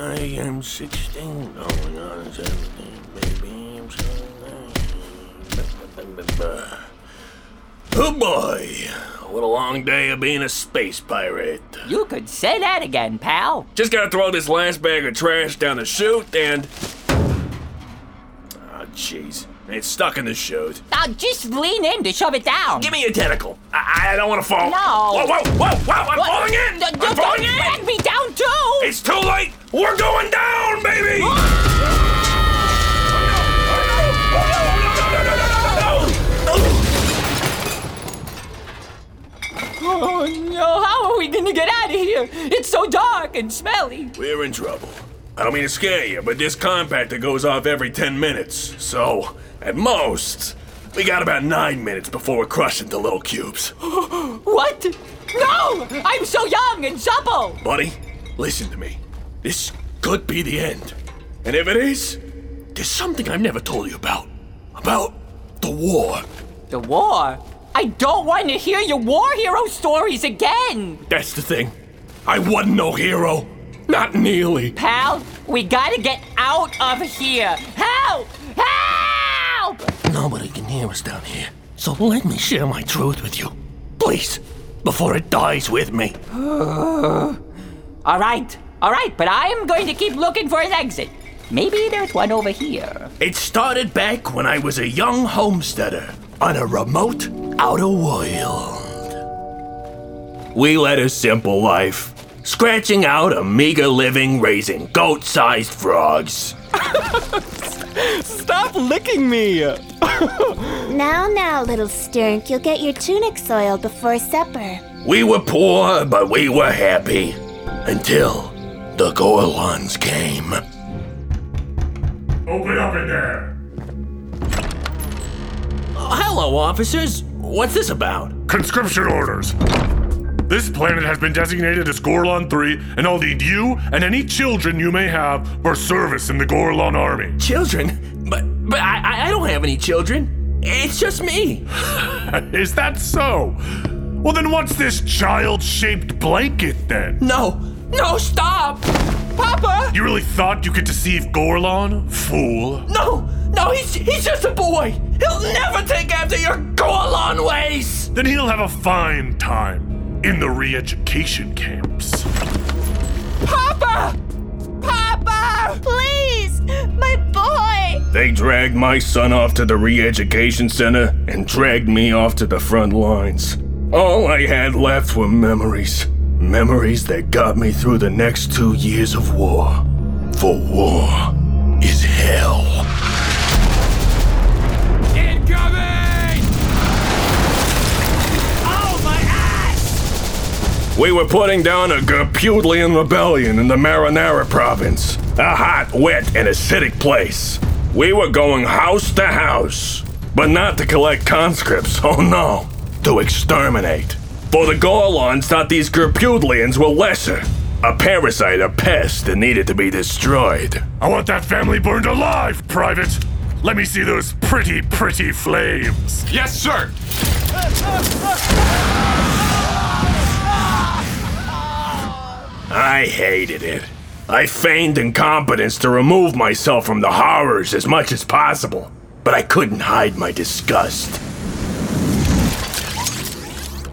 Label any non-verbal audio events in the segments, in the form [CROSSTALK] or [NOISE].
I am 16, going on 17, baby. I'm 17. Oh boy, what a long day of being a space pirate. You could say that again, pal. Just gotta throw this last bag of trash down the chute and. Oh, jeez. It's stuck in the chute. Now just lean in to shove it down. Give me a tentacle. I, I don't want to fall. No. Whoa, whoa, whoa, whoa! I'm What? falling in. D- I'm falling don't in. drag me down too. It's too late. We're going down, baby. Oh no, how are we gonna get out of here? It's so dark and smelly. We're in trouble. I don't mean to scare you, but this compactor goes off every 10 minutes. So, at most, we got about 9 minutes before we're crushed into little cubes. [GASPS] What? No! I'm so young and supple! Buddy, listen to me. This could be the end. And if it is, there's something I've never told you about. About the war. The war? I don't want to hear your war hero stories again! That's the thing. I wasn't no hero. Not nearly. Pal, we gotta get out of here! Help! Help! Nobody can hear us down here. So let me share my truth with you. Please, before it dies with me. [SIGHS] Alright, alright, but I am going to keep looking for an exit. Maybe there's one over here. It started back when I was a young homesteader on a remote outer world. We led a simple life, scratching out a meager living raising goat sized frogs. Stop licking me! [LAUGHS] Now, now, little stink, you'll get your tunic soiled before supper. We were poor, but we were happy. Until the Gorlons came. Open up in there! hello, officers. What's this about? Conscription orders! This planet has been designated as Gorlon 3, and I'll need you and any children you may have for service in the Gorlon army. Children? But but I, I don't have any children. It's just me. [LAUGHS] Is that so? Well, then what's this child shaped blanket then? No, no, stop! Papa! You really thought you could deceive Gorlon? Fool. No, no, he's he's just a boy. He'll never take after your Gorlon ways. Then he'll have a fine time in the re education camps. Papa! Papa! Please, my boy! They dragged my son off to the re education center and dragged me off to the front lines. All I had left were memories. Memories that got me through the next two years of war. For war We were putting down a Gerpudlian rebellion in the Marinara province. A hot, wet, and acidic place. We were going house to house. But not to collect conscripts, [LAUGHS] oh no. To exterminate. For the Gorlons thought these Gerpudlians were lesser. A parasite, a pest that needed to be destroyed. I want that family burned alive, Private! Let me see those pretty, pretty flames. Yes, sir. I hated it. I feigned incompetence to remove myself from the horrors as much as possible, but I couldn't hide my disgust.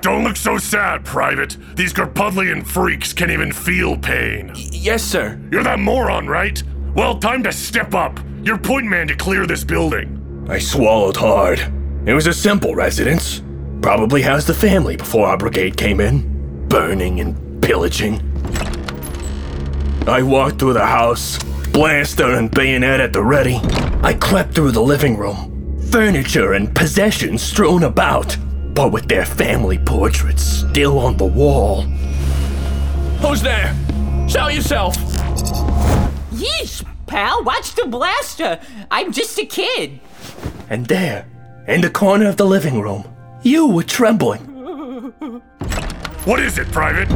Don't look so sad, Private. These Gerpudlian freaks can't even feel pain. Yes, sir. You're that moron, right? Well, time to step up. You're point man to clear this building. I swallowed hard. It was a simple residence. Probably housed the family before our brigade came in, burning and pillaging. I walked through the house, blaster and bayonet at the ready. I crept through the living room, furniture and possessions strewn about, but with their family portraits still on the wall. Who's there? Show yourself! Yeesh, pal, watch the blaster. I'm just a kid. And there, in the corner of the living room, you were trembling. What is it, Private?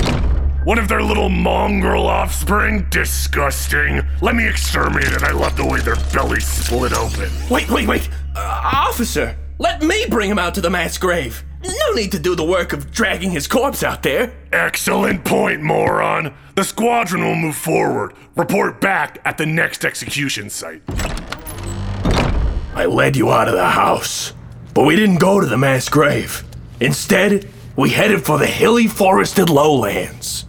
One of their little mongrel offspring? Disgusting. Let me exterminate it. I love the way their bellies split open. Wait, wait, wait! Uh, officer, let me bring him out to the mass grave. no need to do the work of dragging his corpse out there. Excellent point, moron. The squadron will move forward. Report back at the next execution site. I led you out of the house, but we didn't go to the mass grave. Instead, we headed for the hilly forested lowlands.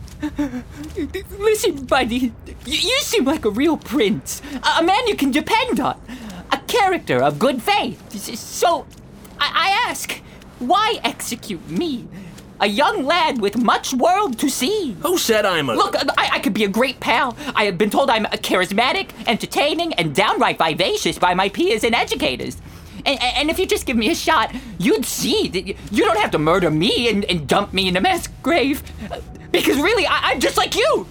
Listen, buddy, you, seem like a real prince, a, man you can depend on, a character of good faith. So, I, I ask, why execute me? A young lad with much world to see. Who said I'm a. Look, I, I could be a great pal. I have been told I'm charismatic, entertaining, and downright vivacious by my peers and educators. And, and if you just give me a shot, you'd see that you you don't have to murder me and, and dump me in a mass grave. Because really, I, I'm just like you.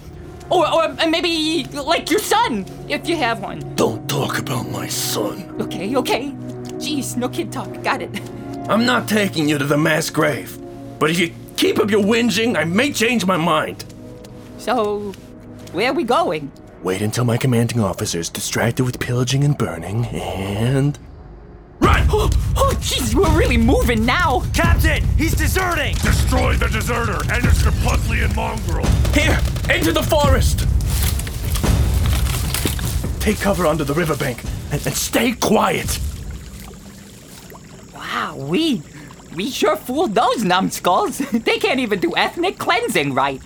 Or, or maybe like your son, if you have one. Don't talk about my son. Okay, okay. Jeez, no kid talk. Got it. I'm not taking you to the mass grave. But if you keep up your whinging, I may change my mind. So, where are we going? Wait until my commanding officer is distracted with pillaging and burning, and. Run! Oh, [GASPS] oh, jeez, we're really moving now. Captain, he's deserting! Destroy the deserter and his Gerpudlian mongrel. Here, into the forest! Take cover under the riverbank and, and stay quiet. Wow, we we sure fooled those numbskulls. [LAUGHS] they can't even do ethnic cleansing right.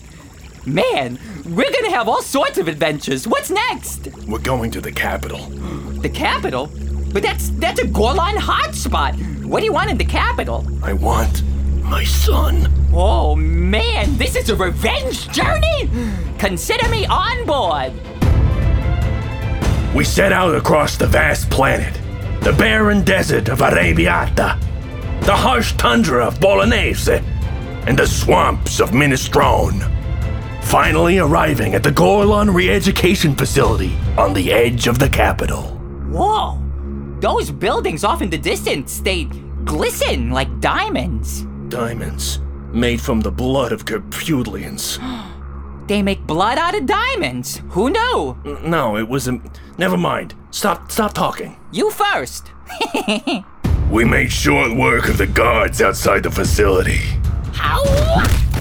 Man, we're gonna have all sorts of adventures. What's next? We're going to the capital. The capital? But that's that's a Gorlon hotspot. What do you want in the capital? I want my son. Oh man, this is a revenge journey? Consider me on board. We set out across the vast planet, the barren desert of Arabiata, the harsh tundra of Bolognese, and the swamps of Minestrone. Finally arriving at the Gorlon Re-Education Facility on the edge of the capital. Whoa! Those buildings off in the distance, they glisten like diamonds. Diamonds, made from the blood of Gerpudlians. [GASPS] They make blood out of diamonds. Who knew? No, it wasn't. Um, never mind. Stop, stop talking. You first. [LAUGHS] We made short work of the guards outside the facility. How?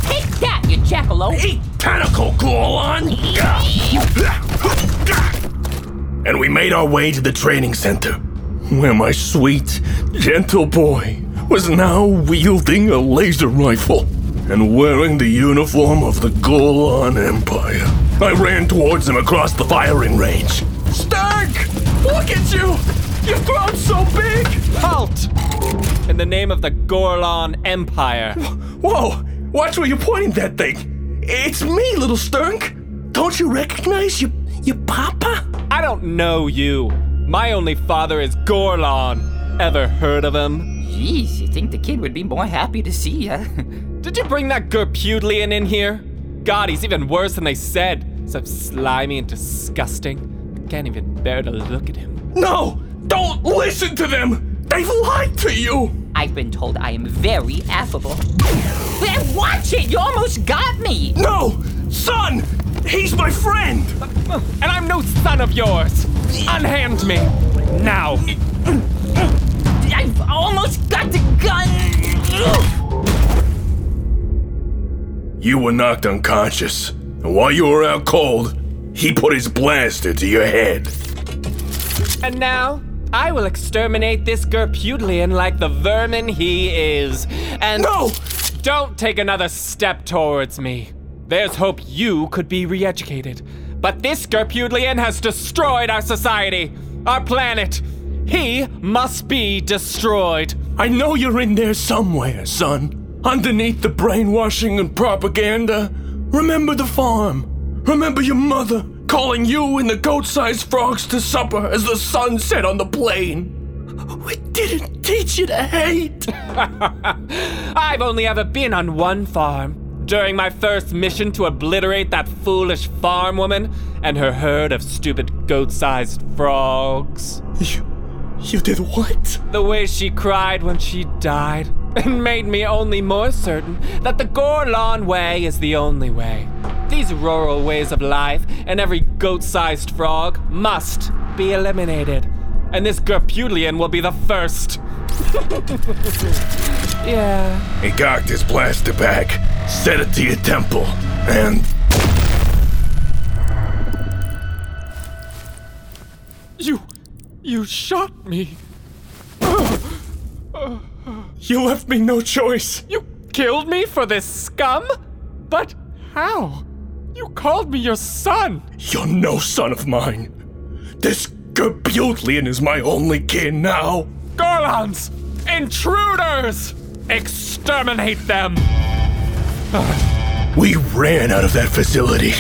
Take that, you jackalope. Eat tentacle, Gorlon! [LAUGHS] And we made our way to the training center, where my sweet, gentle boy was now wielding a laser rifle and wearing the uniform of the Gorlon Empire. I ran towards him across the firing range. Stark! Look at you! You've grown so big! Halt! In the name of the Gorlon Empire. Whoa! Watch where you're pointing that thing! It's me, little Sternk! Don't you recognize your, your papa? I don't know you. My only father is Gorlon. Ever heard of him? Jeez, you think the kid would be more happy to see ya? [LAUGHS] Did you bring that Gerpudlian in here? God, he's even worse than they said. So slimy and disgusting. I can't even bear to look at him. No! Don't listen to them! They've lied to you! I've been told I am very affable. Then watch it! You almost got me! No! Son! He's my friend! Uh, uh. And I'm no son of yours! Unhand me! Now! I've almost got the gun! You were knocked unconscious, and while you were out cold, he put his blaster to your head. And now, I will exterminate this Gerpudlian like the vermin he is. And No! don't take another step towards me. There's hope you could be re educated. But this Gerpudlian has destroyed our society, our planet. He must be destroyed. I know you're in there somewhere, son. Underneath the brainwashing and propaganda. Remember the farm. Remember your mother calling you and the goat sized frogs to supper as the sun set on the plain. We didn't teach you to hate. [LAUGHS] I've only ever been on one farm. During my first mission to obliterate that foolish farm woman and her herd of stupid goat sized frogs. You, you did what? The way she cried when she died [LAUGHS] It made me only more certain that the Gorlon way is the only way. These rural ways of life and every goat sized frog must be eliminated. And this Gerpudlian will be the first. [LAUGHS] Yeah. He cocked his blaster back, set it to your temple, and You. You shot me. you left me no choice. You killed me for this scum? But how? You called me your son. You're no son of mine. This Gerpudlian is my only kin now. Gorlons! Intruders! Exterminate them! We ran out of that facility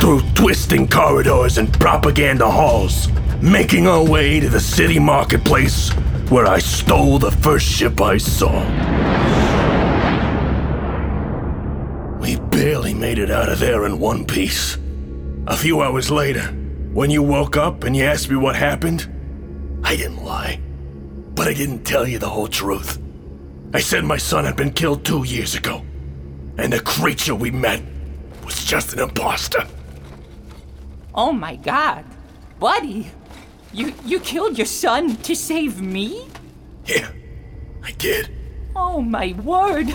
through twisting corridors and propaganda halls, making our way to the city marketplace where I stole the first ship I saw. We barely made it out of there in one piece. A few hours later, when you woke up and you asked me what happened, I didn't lie. But I didn't tell you the whole truth. I said my son had been killed two years ago, and the creature we met was just an imposter. Oh my god. Buddy, you you killed your son to save me? Yeah, I did. Oh my word.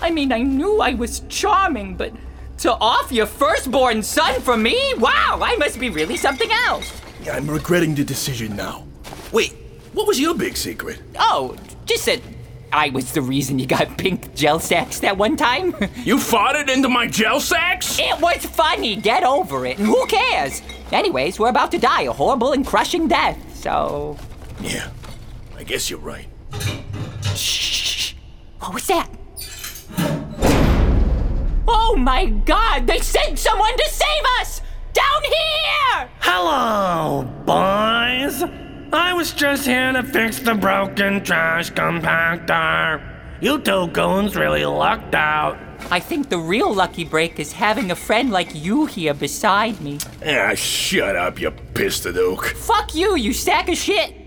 I mean, I knew I was charming, but to off your firstborn son for me? Wow, I must be really something else. Yeah, I'm regretting the decision now. Wait, what was your big secret? Oh, just that I was the reason you got pink gel sacks that one time. [LAUGHS] You farted into my gel sacks? it was funny, get over it. Who cares? Anyways, we're about to die a horrible and crushing death, so. Yeah, I guess you're right. Shh. What was that? Oh my god, they sent someone to save us! Down here! Hello, boys. I was just here to fix the broken trash compactor. You two goons really lucked out. I think the real lucky break is having a friend like you here beside me. Ah, shut up, you pistadook. Fuck you, you sack of shit!